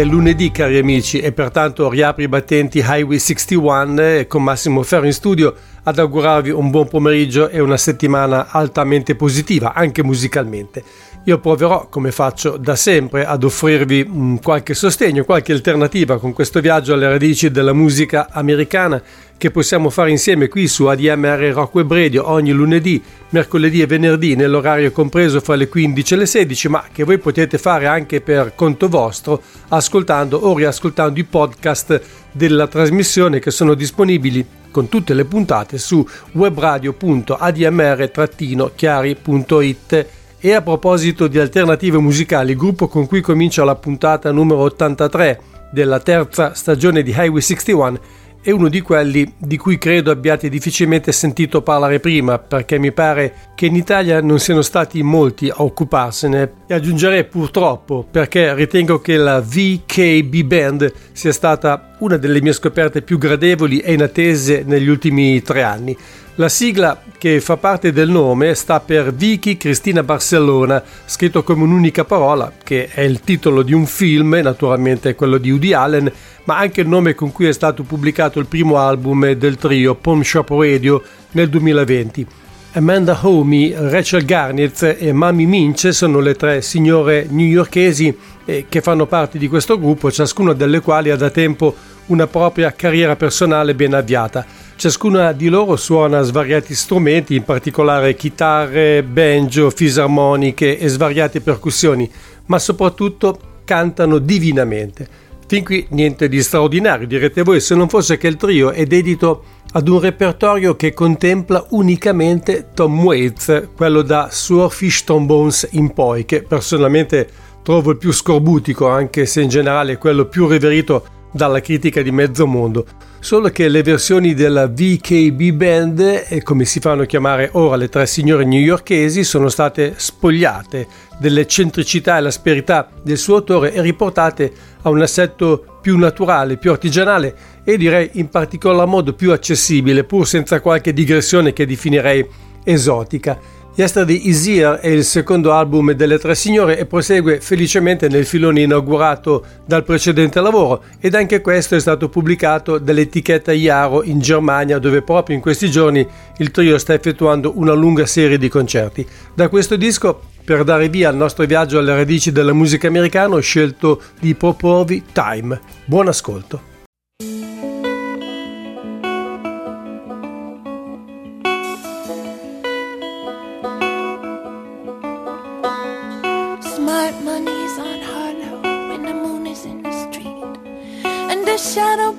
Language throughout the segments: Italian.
È lunedì cari amici e pertanto riapri i battenti Highway 61 con Massimo Ferro in studio ad augurarvi un buon pomeriggio e una settimana altamente positiva anche musicalmente. Io proverò, come faccio da sempre, ad offrirvi mm, qualche sostegno, qualche alternativa con questo viaggio alle radici della musica americana che possiamo fare insieme qui su ADMR Rock Web Radio ogni lunedì, mercoledì e venerdì nell'orario compreso fra le 15 e le 16, ma che voi potete fare anche per conto vostro ascoltando o riascoltando i podcast della trasmissione che sono disponibili con tutte le puntate su webradio.admr-chiari.it e a proposito di alternative musicali, gruppo con cui comincia la puntata numero 83 della terza stagione di Highway 61 è uno di quelli di cui credo abbiate difficilmente sentito parlare prima, perché mi pare che in Italia non siano stati molti a occuparsene. E aggiungerei purtroppo, perché ritengo che la VKB Band sia stata una delle mie scoperte più gradevoli e inattese negli ultimi tre anni. La sigla che fa parte del nome sta per Vicky Cristina Barcellona, scritto come un'unica parola, che è il titolo di un film, naturalmente quello di Woody Allen, ma anche il nome con cui è stato pubblicato il primo album del trio Pawn Shop Radio nel 2020. Amanda Homey, Rachel Garnett e Mami Minch sono le tre signore newyorkesi eh, che fanno parte di questo gruppo, ciascuna delle quali ha da tempo una propria carriera personale ben avviata. Ciascuna di loro suona svariati strumenti, in particolare chitarre, banjo, fisarmoniche e svariate percussioni, ma soprattutto cantano divinamente. Fin qui niente di straordinario, direte voi, se non fosse che il trio è dedito ad un repertorio che contempla unicamente Tom Waits, quello da Swordfish Bones in poi, che personalmente trovo il più scorbutico, anche se in generale è quello più riverito dalla critica di mezzo mondo. Solo che le versioni della VKB Band, come si fanno chiamare ora le tre signore newyorkesi, sono state spogliate dell'eccentricità e l'asperità del suo autore e riportate a un assetto più naturale, più artigianale e direi in particolar modo più accessibile, pur senza qualche digressione che definirei esotica. Yesterday is Here è il secondo album delle tre signore e prosegue felicemente nel filone inaugurato dal precedente lavoro ed anche questo è stato pubblicato dall'etichetta Iaro in Germania dove proprio in questi giorni il trio sta effettuando una lunga serie di concerti. Da questo disco per dare via al nostro viaggio alle radici della musica americana ho scelto di proporvi Time. Buon ascolto. Shadow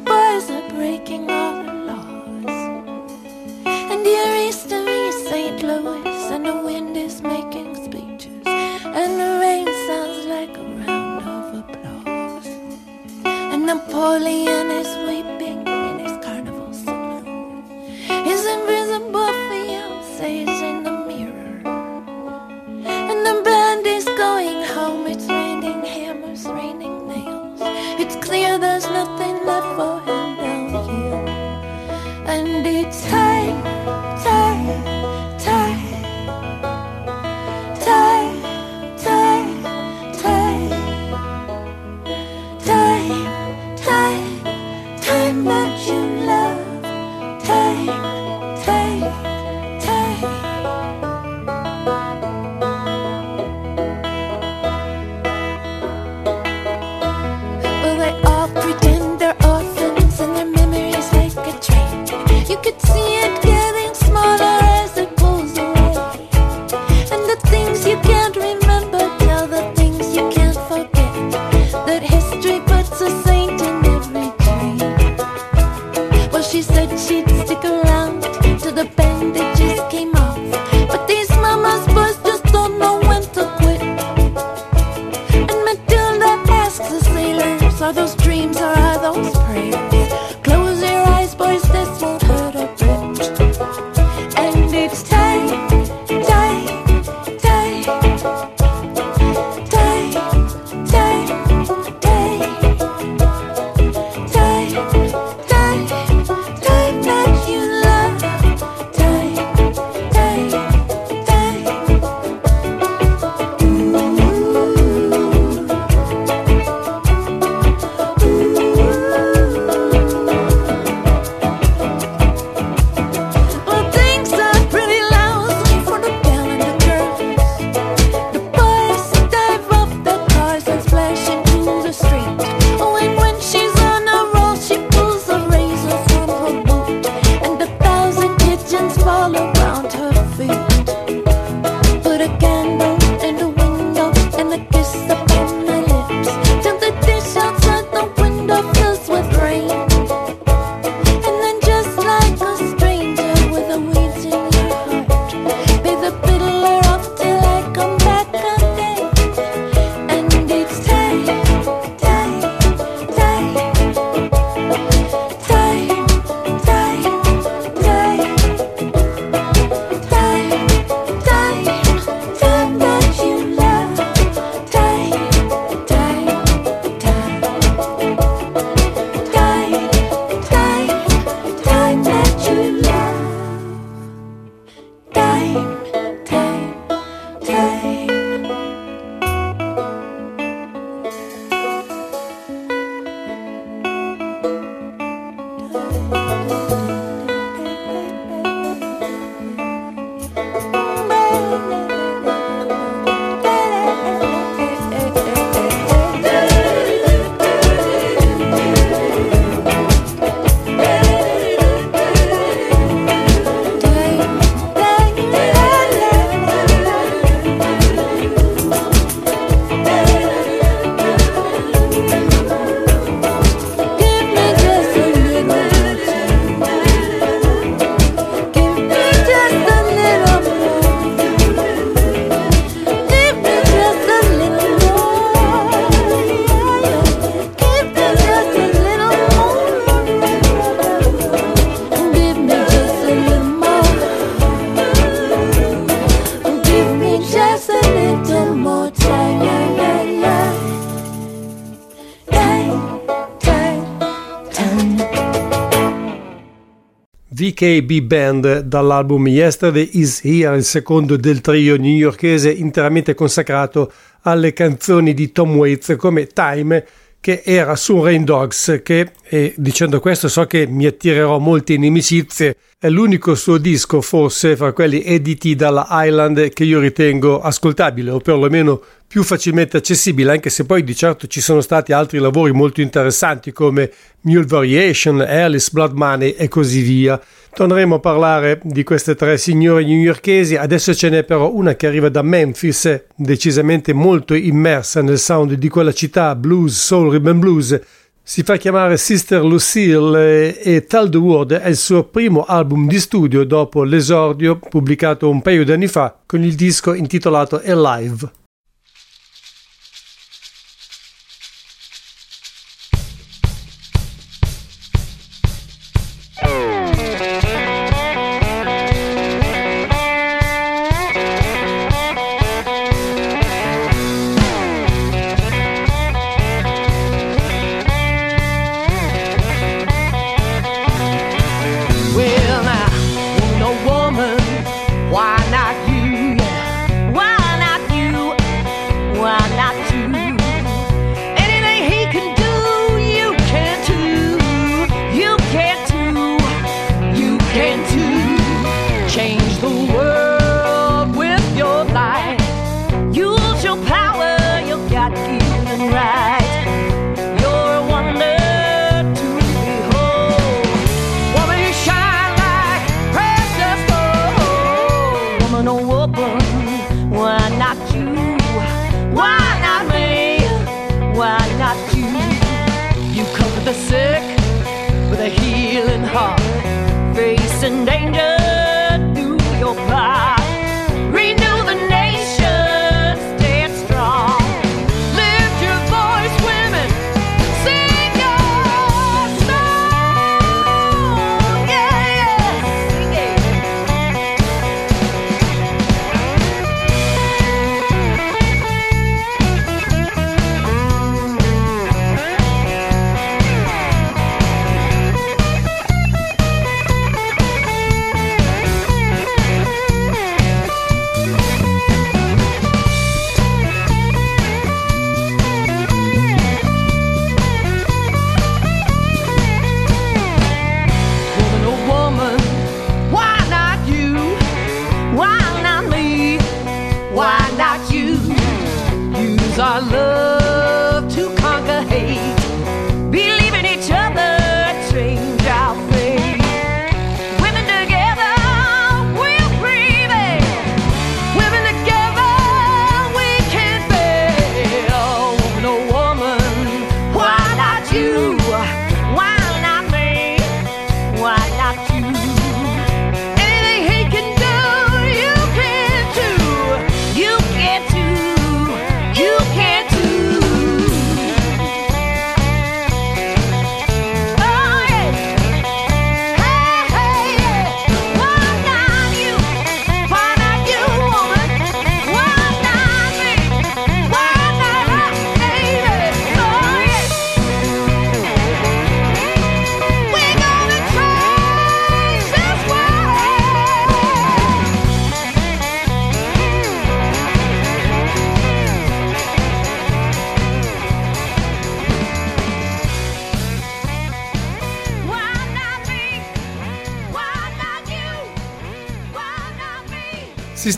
VKB Band dall'album Yesterday is Here, il secondo del trio newyorkese interamente consacrato alle canzoni di Tom Waits come Time che era su Rain Dogs che, e dicendo questo so che mi attirerò molte inimicizie, è l'unico suo disco forse fra quelli editi dalla Island che io ritengo ascoltabile o perlomeno più facilmente accessibile, anche se poi di certo ci sono stati altri lavori molto interessanti come Mule Variation, Alice, Blood Money e così via. Torneremo a parlare di queste tre signore newyorkesi, adesso ce n'è però una che arriva da Memphis, decisamente molto immersa nel sound di quella città, blues, soul, rhythm blues. Si fa chiamare Sister Lucille e Tell the World è il suo primo album di studio dopo l'esordio pubblicato un paio di anni fa con il disco intitolato Alive.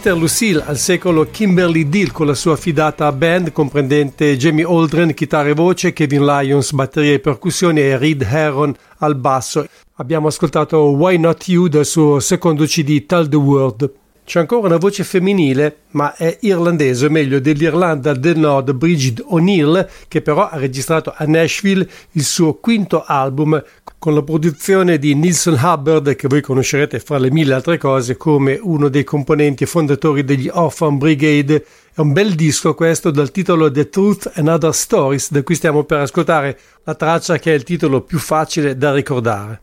Sister Lucille al secolo Kimberly Deal con la sua fidata band comprendente Jamie Aldren, chitarra e voce, Kevin Lyons, batteria e percussioni e Reed Heron al basso. Abbiamo ascoltato Why Not You dal suo secondo CD Tell the World. C'è ancora una voce femminile, ma è irlandese, o meglio dell'Irlanda del Nord, Bridget O'Neill, che però ha registrato a Nashville il suo quinto album con la produzione di Nilsson Hubbard, che voi conoscerete fra le mille altre cose come uno dei componenti e fondatori degli Orphan Brigade. È un bel disco questo dal titolo The Truth and Other Stories, da cui stiamo per ascoltare la traccia che è il titolo più facile da ricordare.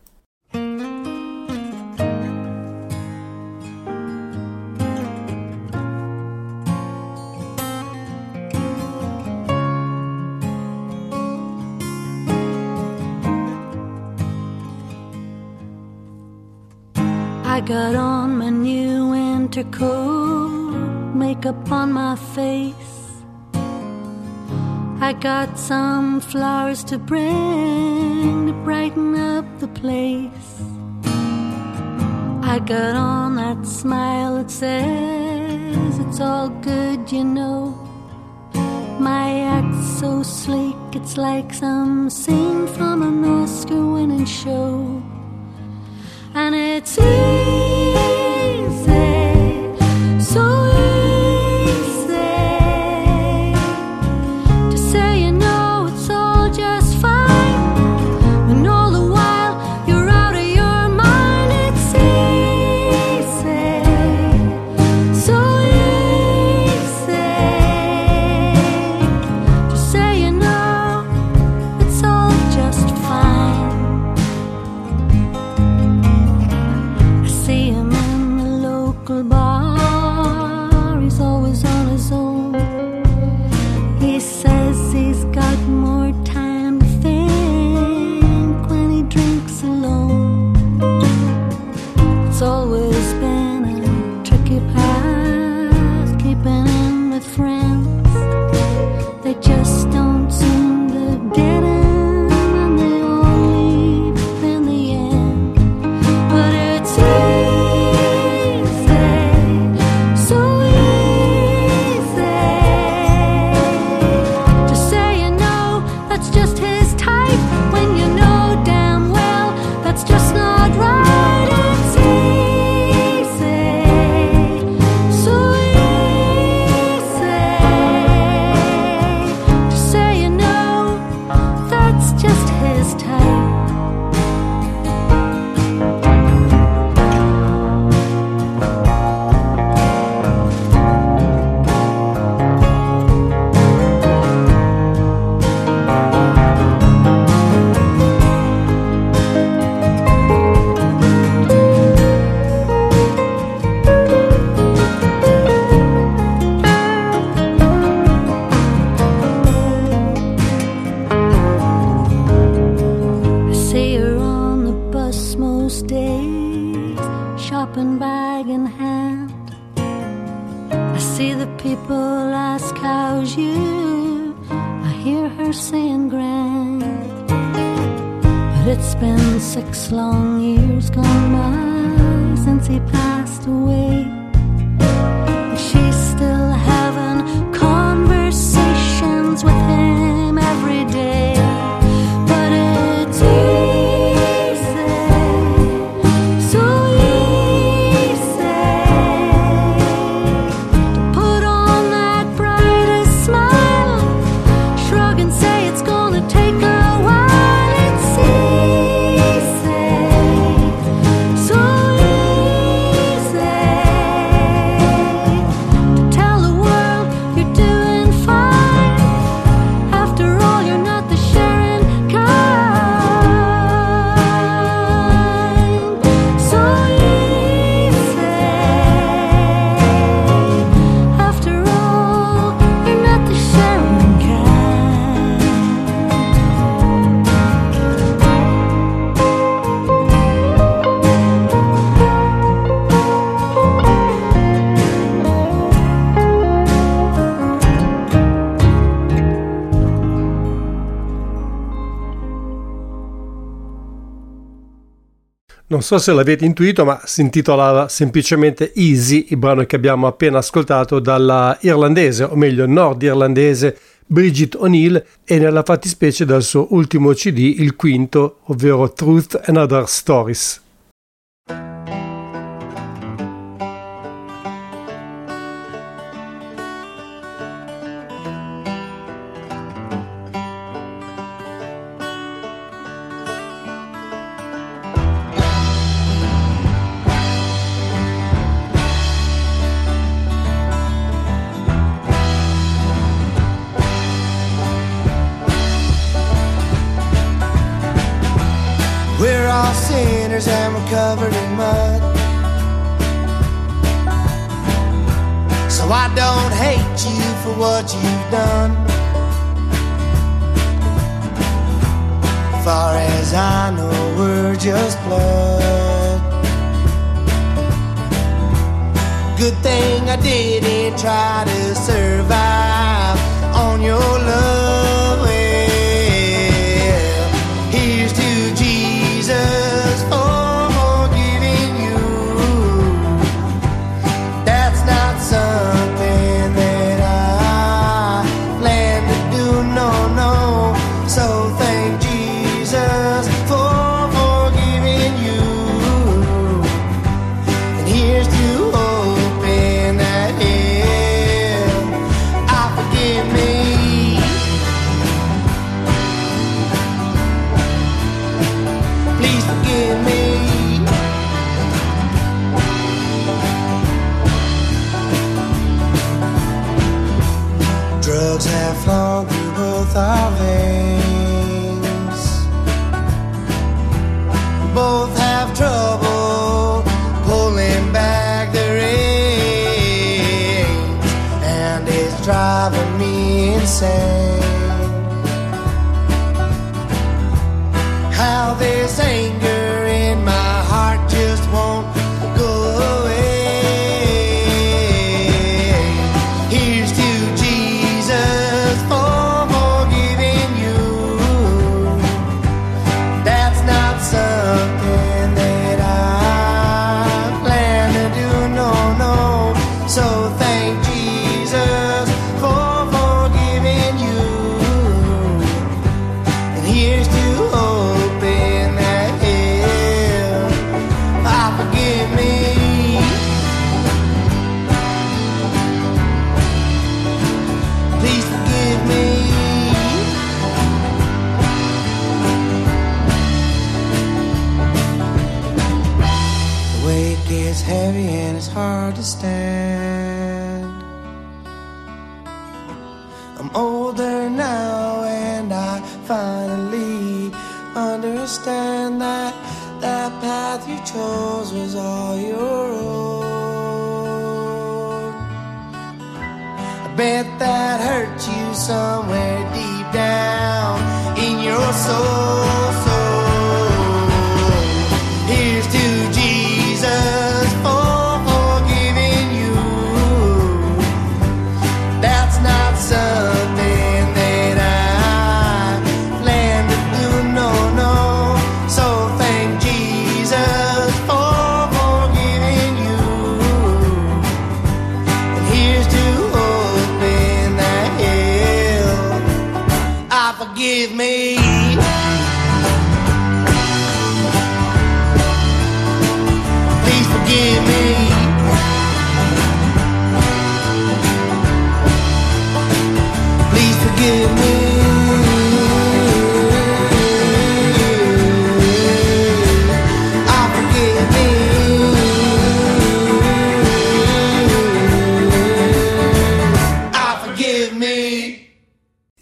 I got on my new winter coat, makeup on my face. I got some flowers to bring to brighten up the place. I got on that smile that says it's all good, you know. My act's so sleek, it's like some scene from an Oscar winning show and it's easy. Non so se l'avete intuito, ma si intitolava semplicemente Easy, il brano che abbiamo appena ascoltato dalla irlandese, o meglio nordirlandese, Bridget O'Neill e nella fattispecie dal suo ultimo CD, il quinto, ovvero Truth and Other Stories. so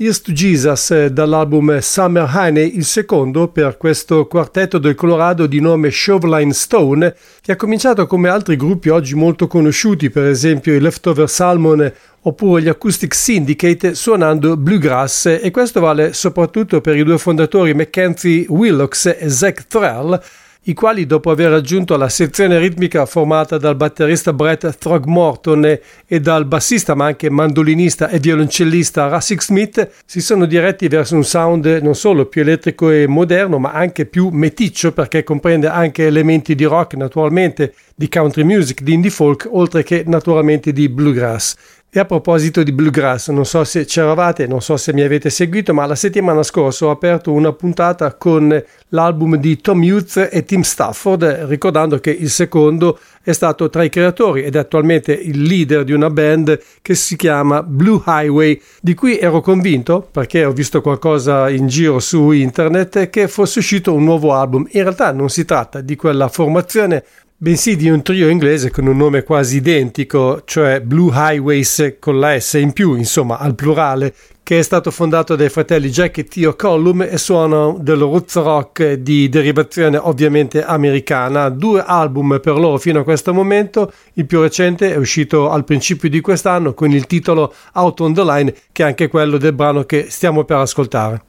Here's to Jesus eh, dall'album Summer Honey, il secondo per questo quartetto del Colorado di nome Shoveline Stone, che ha cominciato come altri gruppi oggi molto conosciuti, per esempio i Leftover Salmon oppure gli Acoustic Syndicate, suonando bluegrass e questo vale soprattutto per i due fondatori Mackenzie Willocks e Zach Thrall, i quali dopo aver raggiunto la sezione ritmica formata dal batterista Brett Throgmorton e dal bassista ma anche mandolinista e violoncellista Russell Smith si sono diretti verso un sound non solo più elettrico e moderno ma anche più meticcio perché comprende anche elementi di rock naturalmente, di country music, di indie folk oltre che naturalmente di bluegrass. E a proposito di Bluegrass, non so se c'eravate, non so se mi avete seguito, ma la settimana scorsa ho aperto una puntata con l'album di Tom Hughes e Tim Stafford, ricordando che il secondo è stato tra i creatori ed è attualmente il leader di una band che si chiama Blue Highway, di cui ero convinto, perché ho visto qualcosa in giro su internet, che fosse uscito un nuovo album. In realtà non si tratta di quella formazione bensì di un trio inglese con un nome quasi identico, cioè Blue Highways con la S in più, insomma al plurale, che è stato fondato dai fratelli Jack e Tio Collum e suonano del roots rock di derivazione ovviamente americana. Due album per loro fino a questo momento, il più recente è uscito al principio di quest'anno con il titolo Out on the Line, che è anche quello del brano che stiamo per ascoltare.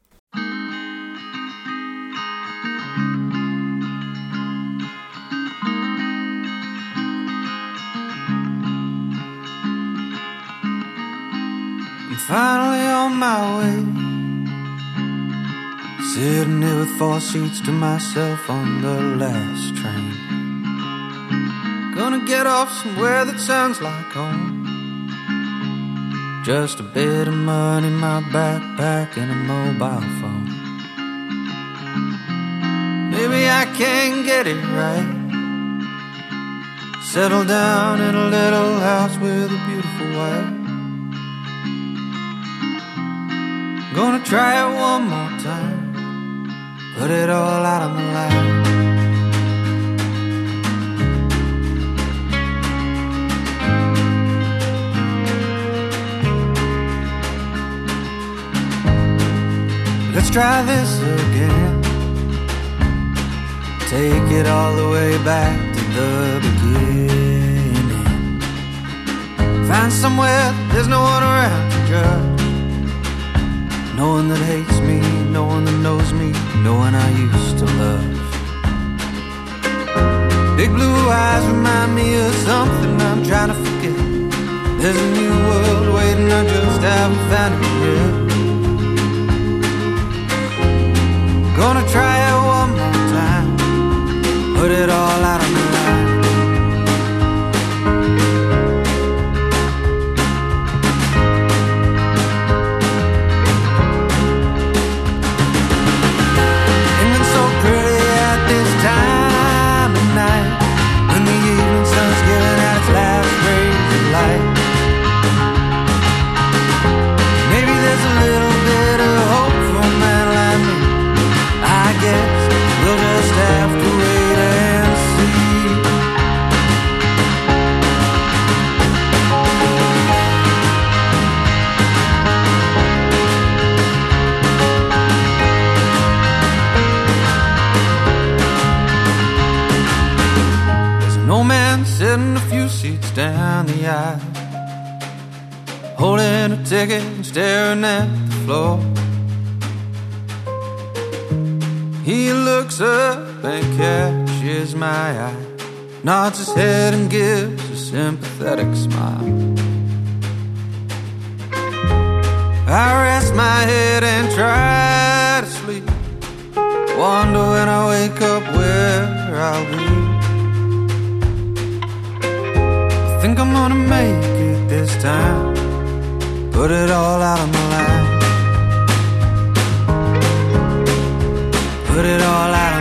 Finally on my way. Sitting here with four seats to myself on the last train. Gonna get off somewhere that sounds like home. Just a bit of money, my backpack, and a mobile phone. Maybe I can get it right. Settle down in a little house with a beautiful wife. Gonna try it one more time. Put it all out on the line. Let's try this again. Take it all the way back to the beginning. Find somewhere there's no one around to judge. No one that hates me, no one that knows me, no one I used to love. Big blue eyes remind me of something I'm trying to forget. There's a new world waiting, I just haven't found it yet. Gonna try it one more time. Put it all out holding a ticket and staring at the floor. He looks up and catches my eye, nods his head and gives a sympathetic smile. I rest my head and try to sleep. Wonder when I wake up where I'll be. Think I'm gonna make it this time. Put it all out on the line. Put it all out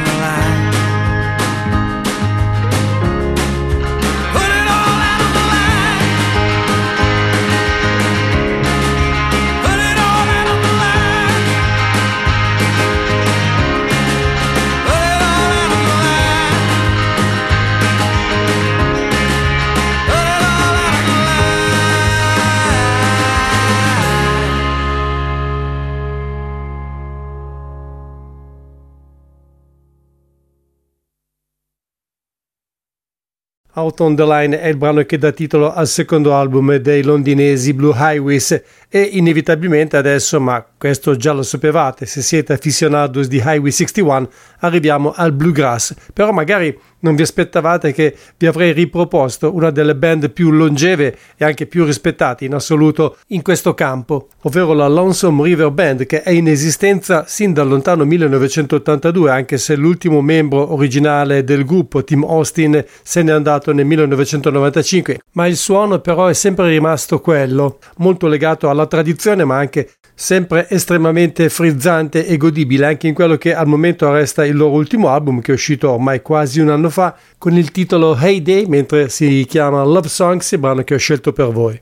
Out on the Line è il brano che dà titolo al secondo album dei londinesi Blue Highways e inevitabilmente adesso, ma questo già lo sapevate, se siete aficionados di Highway 61, arriviamo al bluegrass. Però magari non vi aspettavate che vi avrei riproposto una delle band più longeve e anche più rispettate in assoluto in questo campo, ovvero la Lonesome River Band che è in esistenza sin dal lontano 1982, anche se l'ultimo membro originale del gruppo, Tim Austin, se n'è andato nel 1995, ma il suono però è sempre rimasto quello, molto legato alla tradizione ma anche sempre estremamente frizzante e godibile anche in quello che al momento resta il loro ultimo album che è uscito ormai quasi un anno fa con il titolo Hey Day mentre si chiama Love Songs, il brano che ho scelto per voi.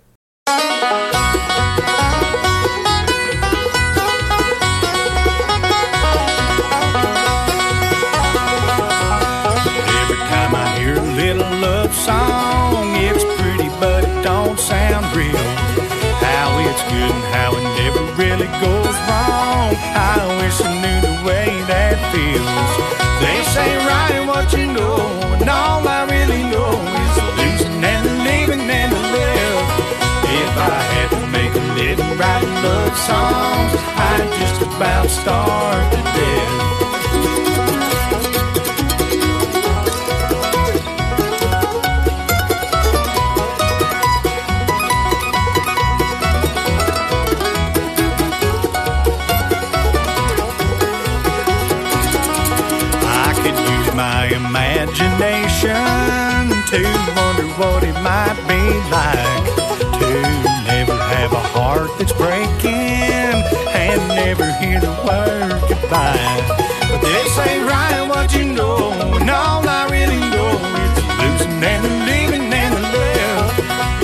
You know, and all I really know is losing and leaving and. If I had to make a living writing songs, I'd just about starve to death. To never have a heart that's breaking and never hear the word goodbye. But this ain't right what you know, and all I really know is losing and the leaving and the.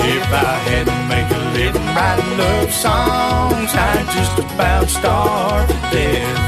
If I had to make a living writing love songs, I'd just about starve to.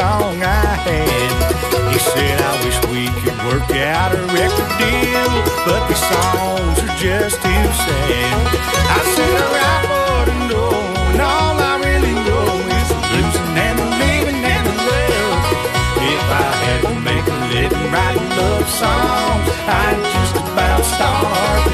Song I had. He said, I wish we could work out a record deal, but the songs are just too sad. I said, I write what I know, and all I really know is the losing and the leaving and the love. If I had to make a living writing love songs, I'd just about starve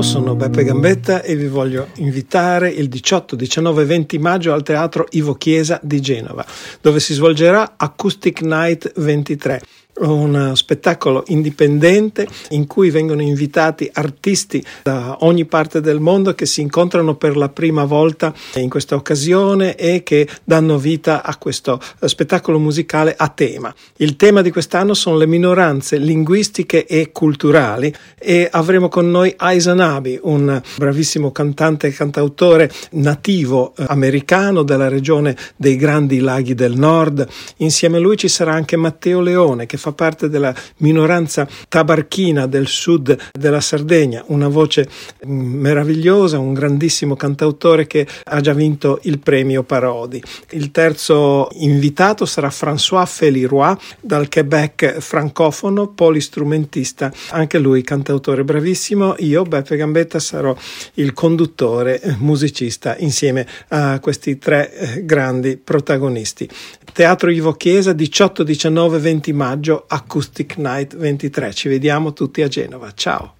Ciao, sono Beppe Gambetta e vi voglio invitare il 18, 19 e 20 maggio al Teatro Ivo Chiesa di Genova, dove si svolgerà Acoustic Night 23 un spettacolo indipendente in cui vengono invitati artisti da ogni parte del mondo che si incontrano per la prima volta in questa occasione e che danno vita a questo spettacolo musicale a tema. Il tema di quest'anno sono le minoranze linguistiche e culturali e avremo con noi Aisan Abi, un bravissimo cantante e cantautore nativo eh, americano della regione dei Grandi Laghi del Nord. Insieme a lui ci sarà anche Matteo Leone che fa parte della minoranza tabarchina del sud della Sardegna, una voce mm, meravigliosa, un grandissimo cantautore che ha già vinto il premio Parodi. Il terzo invitato sarà François Feliroy dal Quebec francofono, polistrumentista, anche lui cantautore bravissimo. Io, Beppe Gambetta, sarò il conduttore eh, musicista insieme a questi tre eh, grandi protagonisti. Teatro Ivo Chiesa 18, 19, 20 maggio, Acoustic Night 23. Ci vediamo tutti a Genova. Ciao.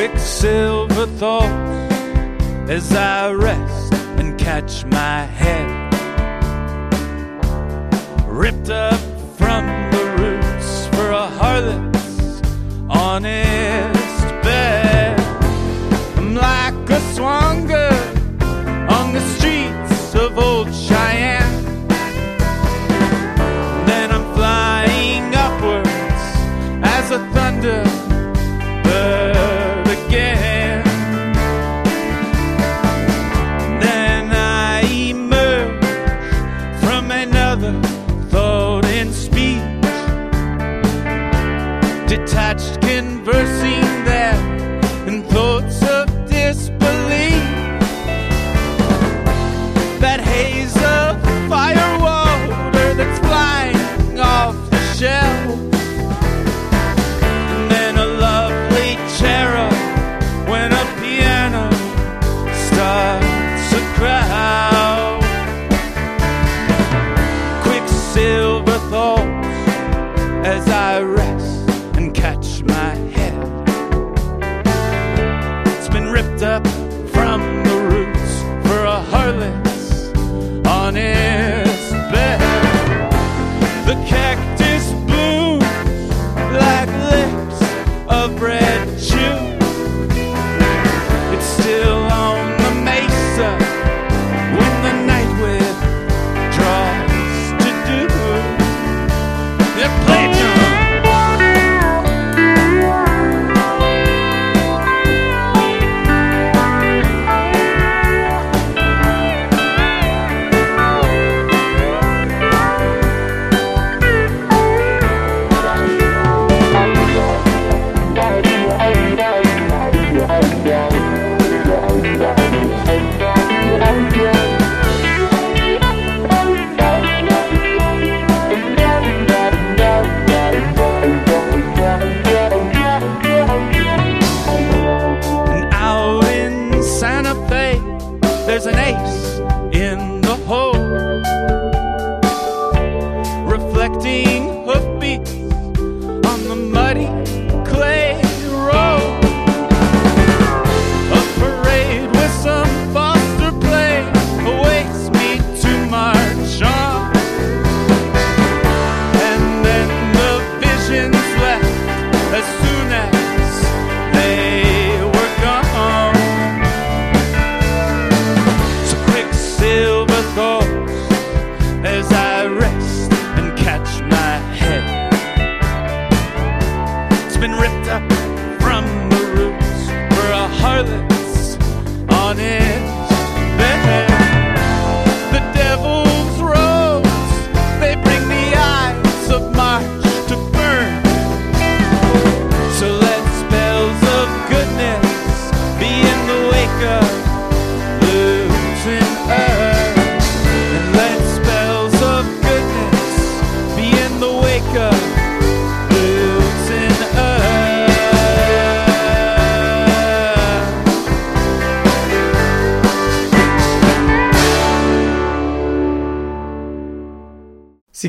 quicksilver thoughts as I rest and catch my head ripped up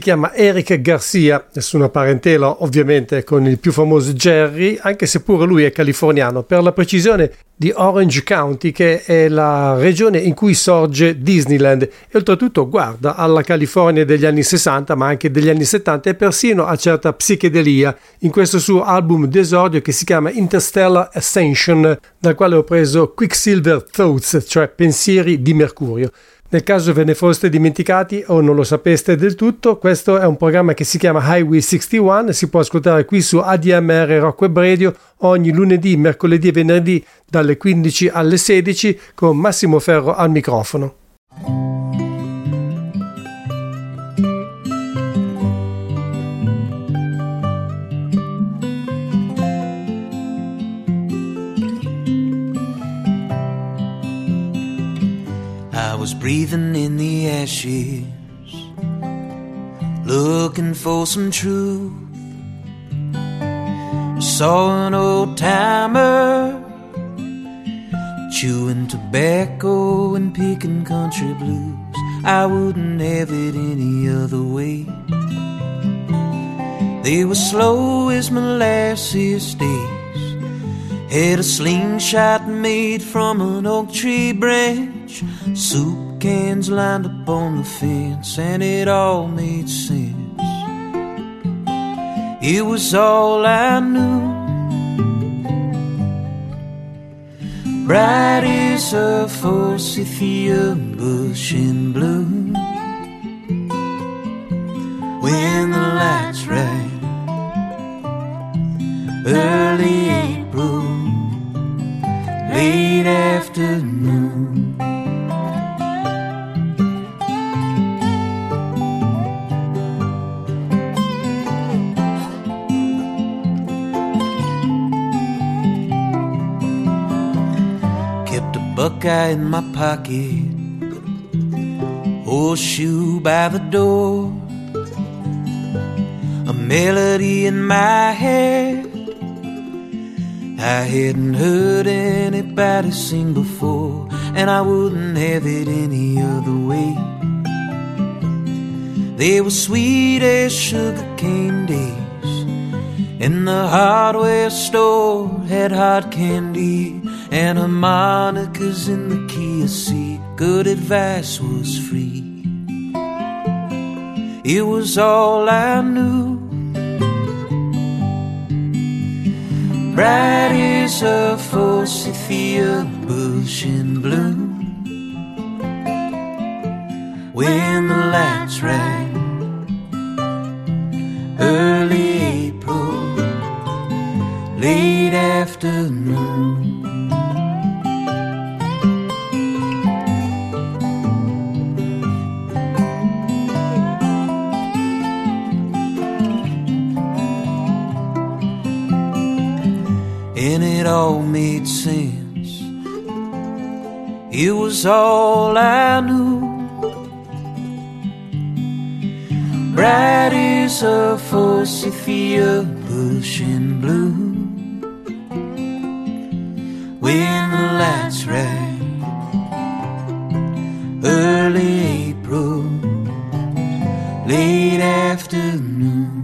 chiama Eric Garcia, nessuna parentela ovviamente con il più famoso Jerry, anche se pure lui è californiano, per la precisione di Orange County, che è la regione in cui sorge Disneyland e oltretutto guarda alla California degli anni 60 ma anche degli anni 70 e persino a certa psichedelia in questo suo album d'esordio che si chiama Interstellar Ascension, dal quale ho preso Quicksilver Thoughts, cioè pensieri di Mercurio. Nel caso ve ne foste dimenticati o non lo sapeste del tutto, questo è un programma che si chiama Highway 61, si può ascoltare qui su ADMR Rock Web Radio ogni lunedì, mercoledì e venerdì dalle 15 alle 16 con Massimo Ferro al microfono. Was breathing in the ashes, looking for some truth. Saw an old timer chewing tobacco and picking country blues. I wouldn't have it any other way. They were slow as molasses days. Had a slingshot made from an oak tree branch. Soup cans lined up on the fence, and it all made sense. It was all I knew. Bright as a forsythia bush in bloom. When the lights right, early April, late afternoon. Buckeye in my pocket, horseshoe by the door, a melody in my head. I hadn't heard anybody sing before, and I wouldn't have it any other way. They were sweet as sugar cane and the hardware store had hard candy and harmonicas in the key of C. Good advice was free. It was all I knew. Bright as a forsythia bush in bloom. When the lights rang, early late afternoon. and it all made sense. It was all I knew. Bright as a forsythia bush in bloom. When the lights rang, early April, late afternoon.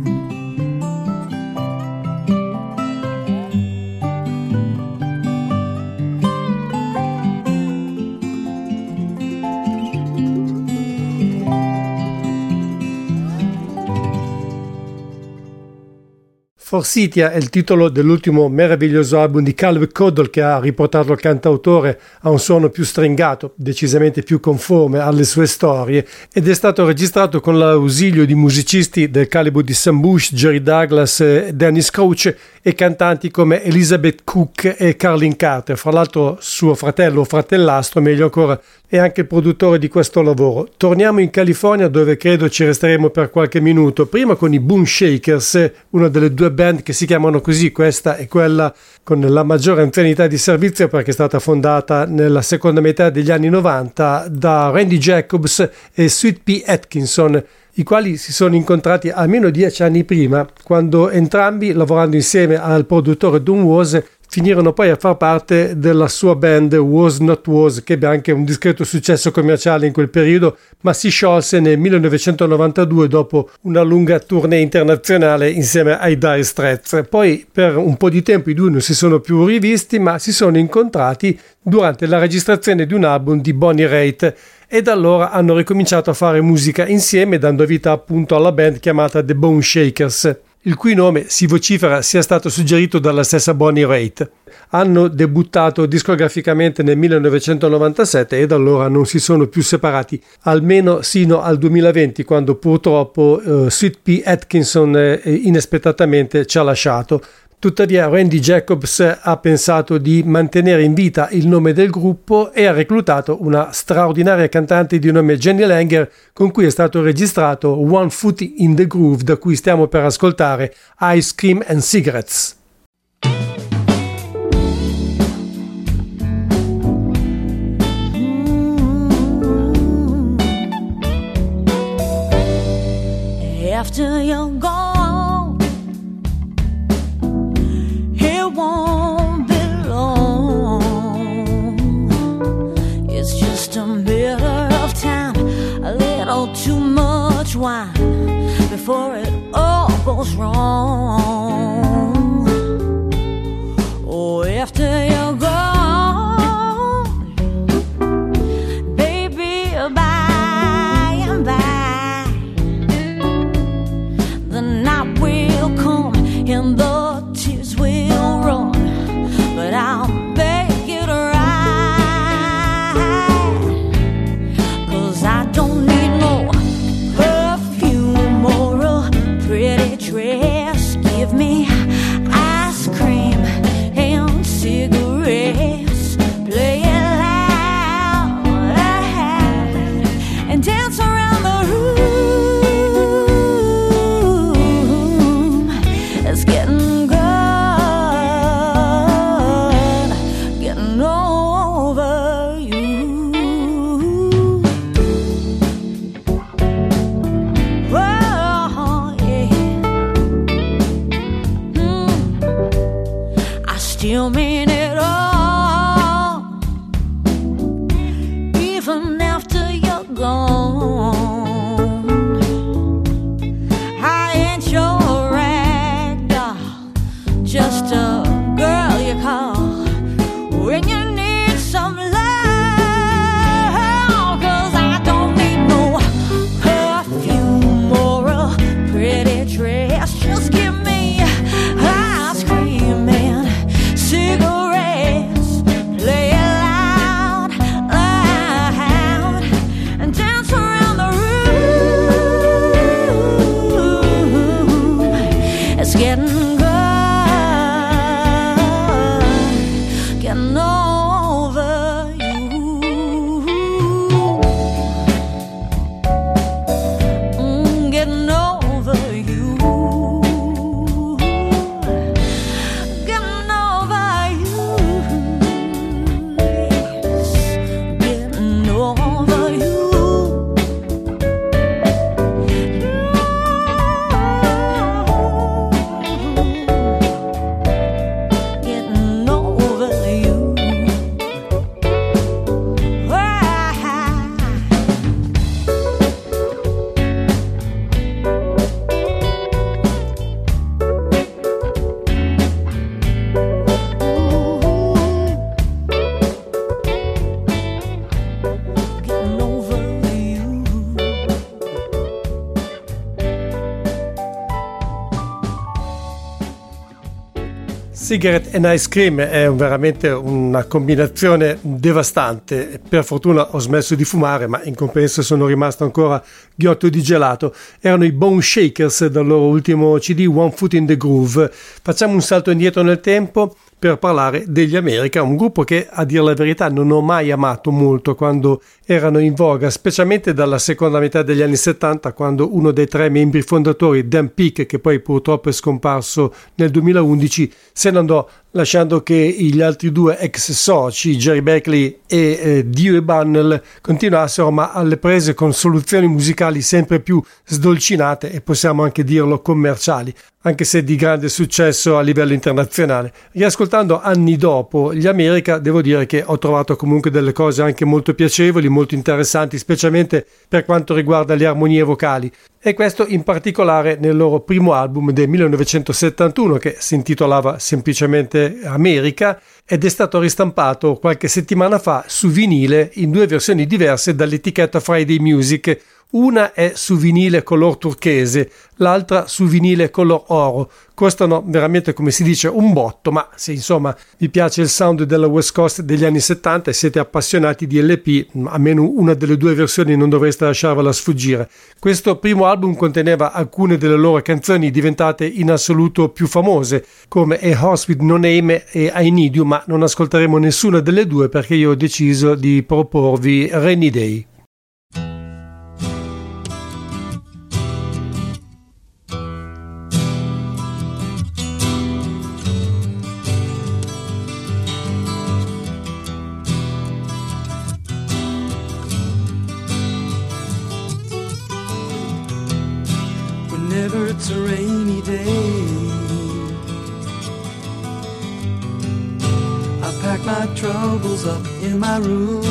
Forsythia è il titolo dell'ultimo meraviglioso album di Calvin Coddle che ha riportato il cantautore a un suono più stringato, decisamente più conforme alle sue storie ed è stato registrato con l'ausilio di musicisti del calibro di Sam Bush, Jerry Douglas, Dennis Crouch e cantanti come Elizabeth Cook e Carlin Carter, fra l'altro suo fratello o fratellastro, meglio ancora, è anche il produttore di questo lavoro. Torniamo in California dove credo ci resteremo per qualche minuto, prima con i Boom Shakers, una delle due band che si chiamano così, questa è quella con la maggiore anzianità di servizio perché è stata fondata nella seconda metà degli anni 90 da Randy Jacobs e Sweet P. Atkinson i quali si sono incontrati almeno dieci anni prima, quando entrambi, lavorando insieme al produttore Doom Was, finirono poi a far parte della sua band Was Not Was, che ebbe anche un discreto successo commerciale in quel periodo, ma si sciolse nel 1992 dopo una lunga tournée internazionale insieme ai Dire Straits. Poi per un po' di tempo i due non si sono più rivisti, ma si sono incontrati durante la registrazione di un album di Bonnie Raitt e da allora hanno ricominciato a fare musica insieme dando vita appunto alla band chiamata The Bone Shakers il cui nome si vocifera sia stato suggerito dalla stessa Bonnie Raitt. Hanno debuttato discograficamente nel 1997 e da allora non si sono più separati, almeno sino al 2020 quando purtroppo uh, Sweet P. Atkinson eh, inaspettatamente ci ha lasciato. Tuttavia Randy Jacobs ha pensato di mantenere in vita il nome del gruppo e ha reclutato una straordinaria cantante di nome Jenny Langer con cui è stato registrato One Foot in the Groove da cui stiamo per ascoltare Ice Cream and Cigarettes. Cigarette and Ice Cream è veramente una combinazione devastante. Per fortuna ho smesso di fumare, ma in compenso sono rimasto ancora ghiotto di gelato. Erano i Bone Shakers dal loro ultimo CD One Foot in the Groove. Facciamo un salto indietro nel tempo per parlare degli America, un gruppo che a dire la verità non ho mai amato molto quando erano in voga, specialmente dalla seconda metà degli anni 70, quando uno dei tre membri fondatori, Dan Peake, che poi purtroppo è scomparso nel 2011, se ne andò lasciando che gli altri due ex soci, Jerry Beckley e eh, Dewey Bunnell, continuassero ma alle prese con soluzioni musicali sempre più sdolcinate e possiamo anche dirlo commerciali, anche se di grande successo a livello internazionale. Riascoltando anni dopo gli America, devo dire che ho trovato comunque delle cose anche molto piacevoli, molto interessanti, specialmente per quanto riguarda le armonie vocali e questo in particolare nel loro primo album del 1971 che si intitolava semplicemente America ed è stato ristampato qualche settimana fa su vinile in due versioni diverse dall'etichetta Friday Music una è su vinile color turchese, l'altra su vinile color oro. Costano veramente, come si dice, un botto, ma se insomma vi piace il sound della West Coast degli anni 70 e siete appassionati di LP, almeno una delle due versioni non dovreste lasciarvela sfuggire. Questo primo album conteneva alcune delle loro canzoni diventate in assoluto più famose, come A Horse with No Name e I Need You, ma non ascolteremo nessuna delle due perché io ho deciso di proporvi Rainy Day. My troubles up in my room.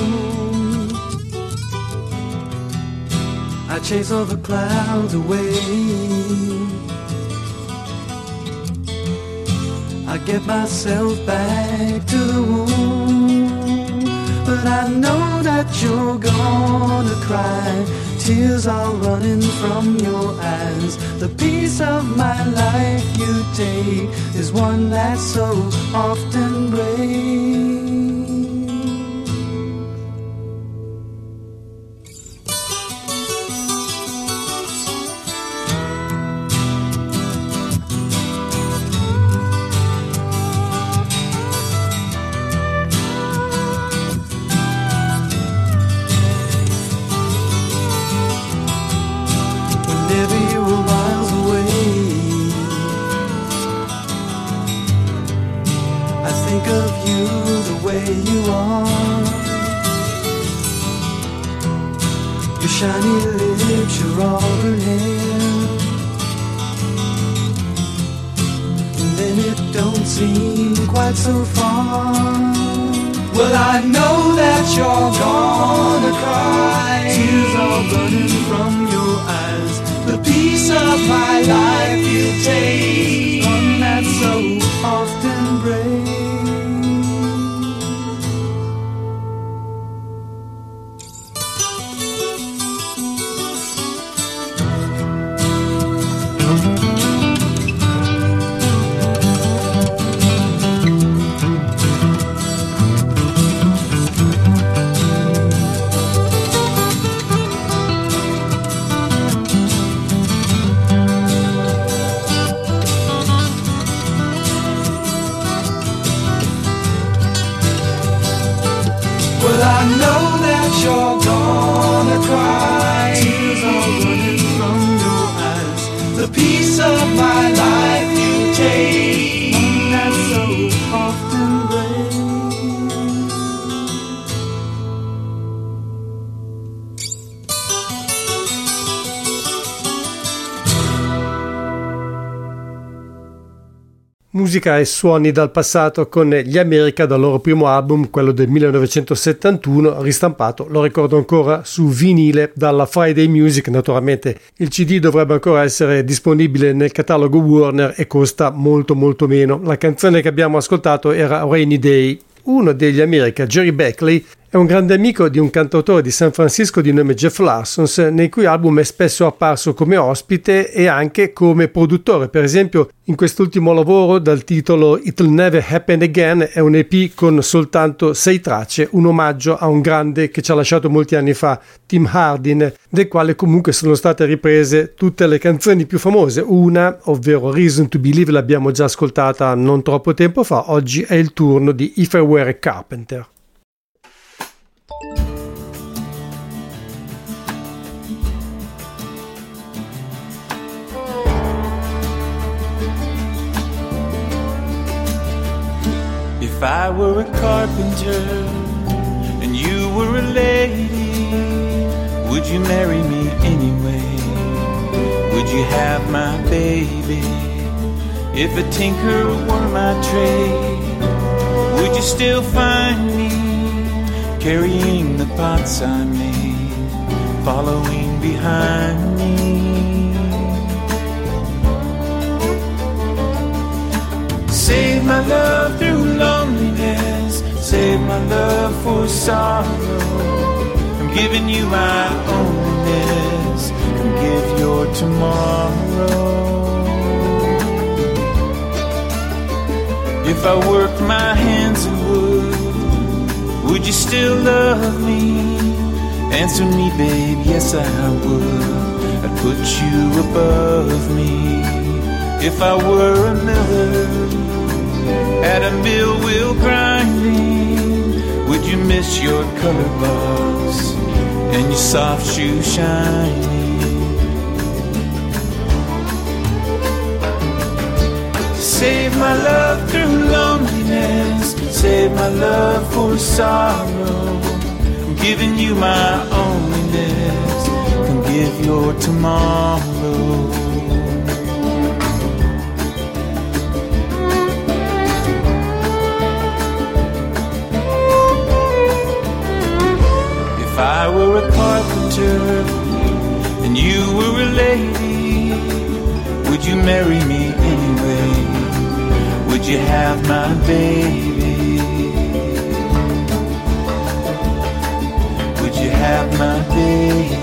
I chase all the clouds away. I get myself back to the room. But I know that you're gonna cry tears are running from your eyes. The piece of my life you take is one that so often breaks. Musica e suoni dal passato con gli America dal loro primo album, quello del 1971, ristampato, lo ricordo ancora, su vinile dalla Friday Music. Naturalmente il CD dovrebbe ancora essere disponibile nel catalogo Warner e costa molto molto meno. La canzone che abbiamo ascoltato era Rainy Day. Uno degli America, Jerry Beckley, è un grande amico di un cantautore di San Francisco di nome Jeff Larsons, nei cui album è spesso apparso come ospite e anche come produttore. Per esempio, in quest'ultimo lavoro dal titolo It'll Never Happen Again è un EP con soltanto sei tracce, un omaggio a un grande che ci ha lasciato molti anni fa, Tim Hardin, del quale comunque sono state riprese tutte le canzoni più famose. Una, ovvero Reason to Believe, l'abbiamo già ascoltata non troppo tempo fa, oggi è il turno di If I Were a Carpenter. If I were a carpenter and you were a lady, would you marry me anyway? Would you have my baby? If a tinker were my trade, would you still find me carrying the pots I made, following behind me? Save my love through loneliness. Save my love for sorrow. I'm giving you my onlyness. And give your tomorrow. If I worked my hands in wood, would you still love me? Answer me, babe, yes I would. I'd put you above me. If I were a miller at a mill wheel grinding, would you miss your color box and your soft shoe shining? Save my love through loneliness, save my love for sorrow. I'm giving you my onlyness, can give your tomorrow. If I were a carpenter and you were a lady, would you marry me anyway? Would you have my baby? Would you have my baby?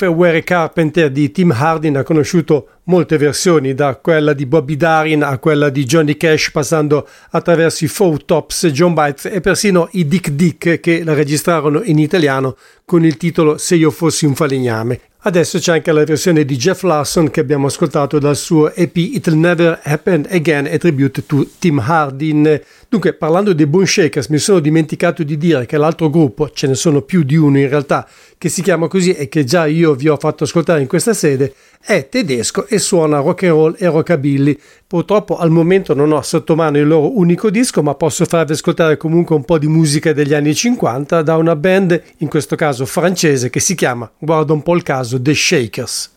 A Carpenter di Tim Hardin ha conosciuto molte versioni, da quella di Bobby Darin a quella di Johnny Cash, passando attraverso i Four Tops, John Bites e persino i Dick Dick che la registrarono in italiano con il titolo Se io fossi un falegname. Adesso c'è anche la versione di Jeff Larson che abbiamo ascoltato dal suo EP It'll Never Happen Again, a tribute to Tim Hardin. Dunque, parlando dei Bone Shakers, mi sono dimenticato di dire che l'altro gruppo, ce ne sono più di uno in realtà, che si chiama così e che già io vi ho fatto ascoltare in questa sede, è tedesco e suona rock and roll e rockabilly. Purtroppo al momento non ho sotto mano il loro unico disco, ma posso farvi ascoltare comunque un po' di musica degli anni 50 da una band, in questo caso francese, che si chiama, guarda un po' il caso, The Shakers.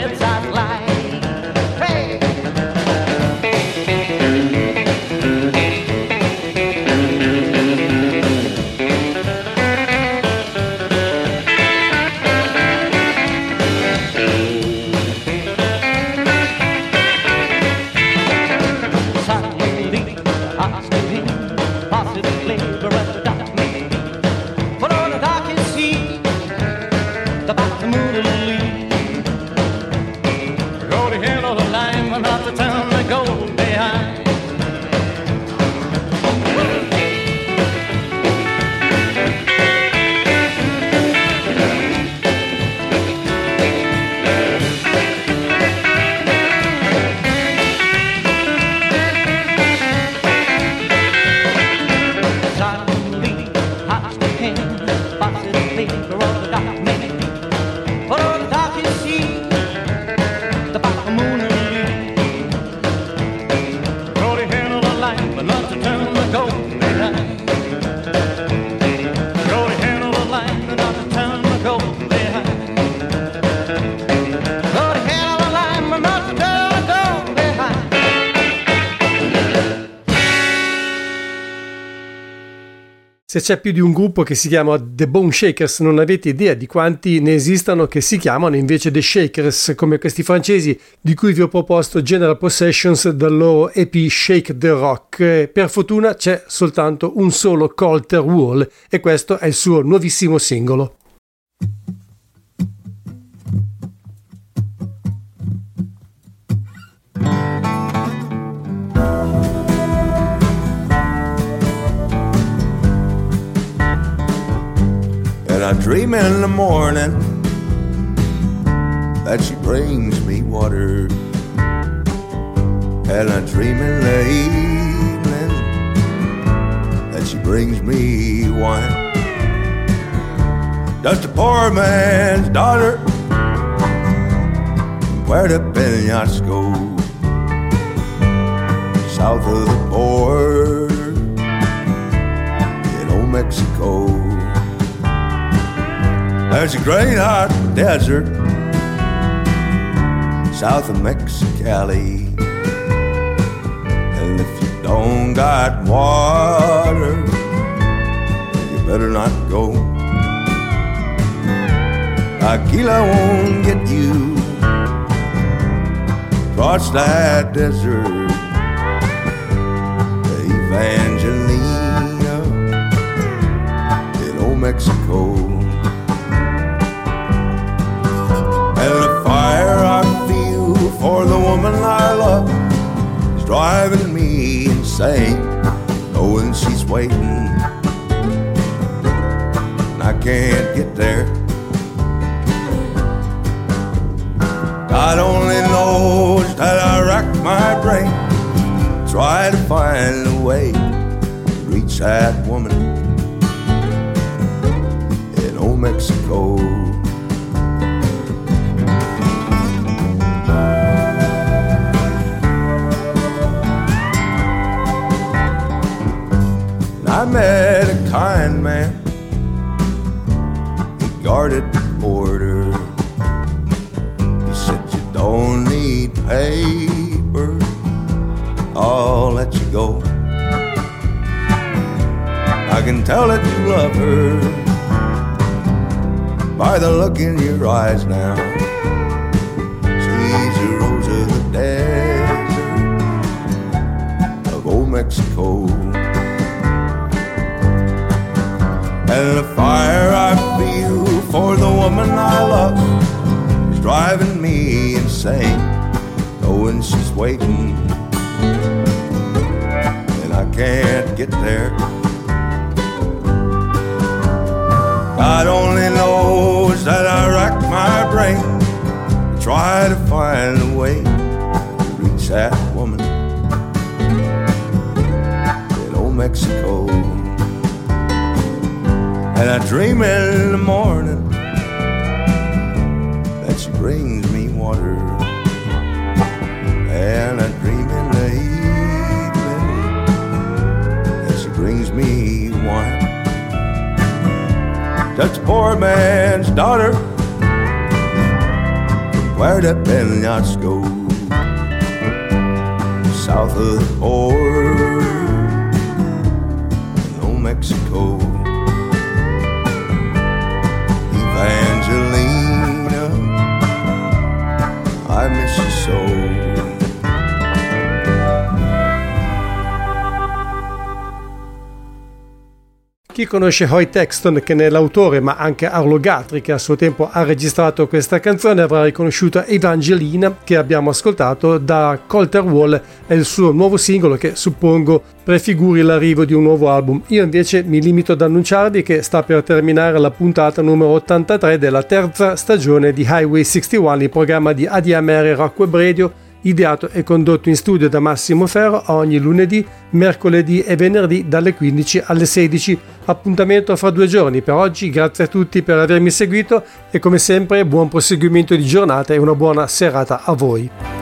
trips Se c'è più di un gruppo che si chiama The Bone Shakers, non avete idea di quanti ne esistano che si chiamano invece The Shakers, come questi francesi di cui vi ho proposto General Possessions dal loro EP Shake the Rock. Per fortuna c'è soltanto un solo Colter Wall e questo è il suo nuovissimo singolo. I dream in the morning that she brings me water. And I dream in the evening that she brings me wine. Just the poor man's daughter. Where the Penasco, south of the border in old Mexico. There's a great hot desert south of Mexicali. And if you don't got water, you better not go. Aquila won't get you across that desert. Evangelina in old Mexico. For the woman I love is driving me insane, knowing she's waiting. And I can't get there. God only knows that I rack my brain, try to find a way to reach that woman in old Mexico. Met a kind man. He guarded the border. He said, You don't need paper. I'll let you go. I can tell that you love her by the look in your eyes now. She's a rose of the desert of old Mexico. And the fire I feel for the woman I love is driving me insane, knowing she's waiting, and I can't get there. God only knows that I rack my brain, to try to find a way to reach that woman in old Mexico. And I dream in the morning that she brings me water. And I dream in the evening that she brings me wine. That's poor man's daughter. Where the go? south of the border, no Mexico van. Chi conosce Hoy Texton, che ne è l'autore, ma anche Arlo Guthrie, che a suo tempo ha registrato questa canzone, avrà riconosciuto Evangelina, che abbiamo ascoltato da Colter Wall, è il suo nuovo singolo che suppongo prefiguri l'arrivo di un nuovo album. Io invece mi limito ad annunciarvi che sta per terminare la puntata numero 83 della terza stagione di Highway 61, il programma di ADMR Rock Web Radio ideato e condotto in studio da Massimo Ferro ogni lunedì, mercoledì e venerdì dalle 15 alle 16. Appuntamento fra due giorni. Per oggi grazie a tutti per avermi seguito e come sempre buon proseguimento di giornata e una buona serata a voi.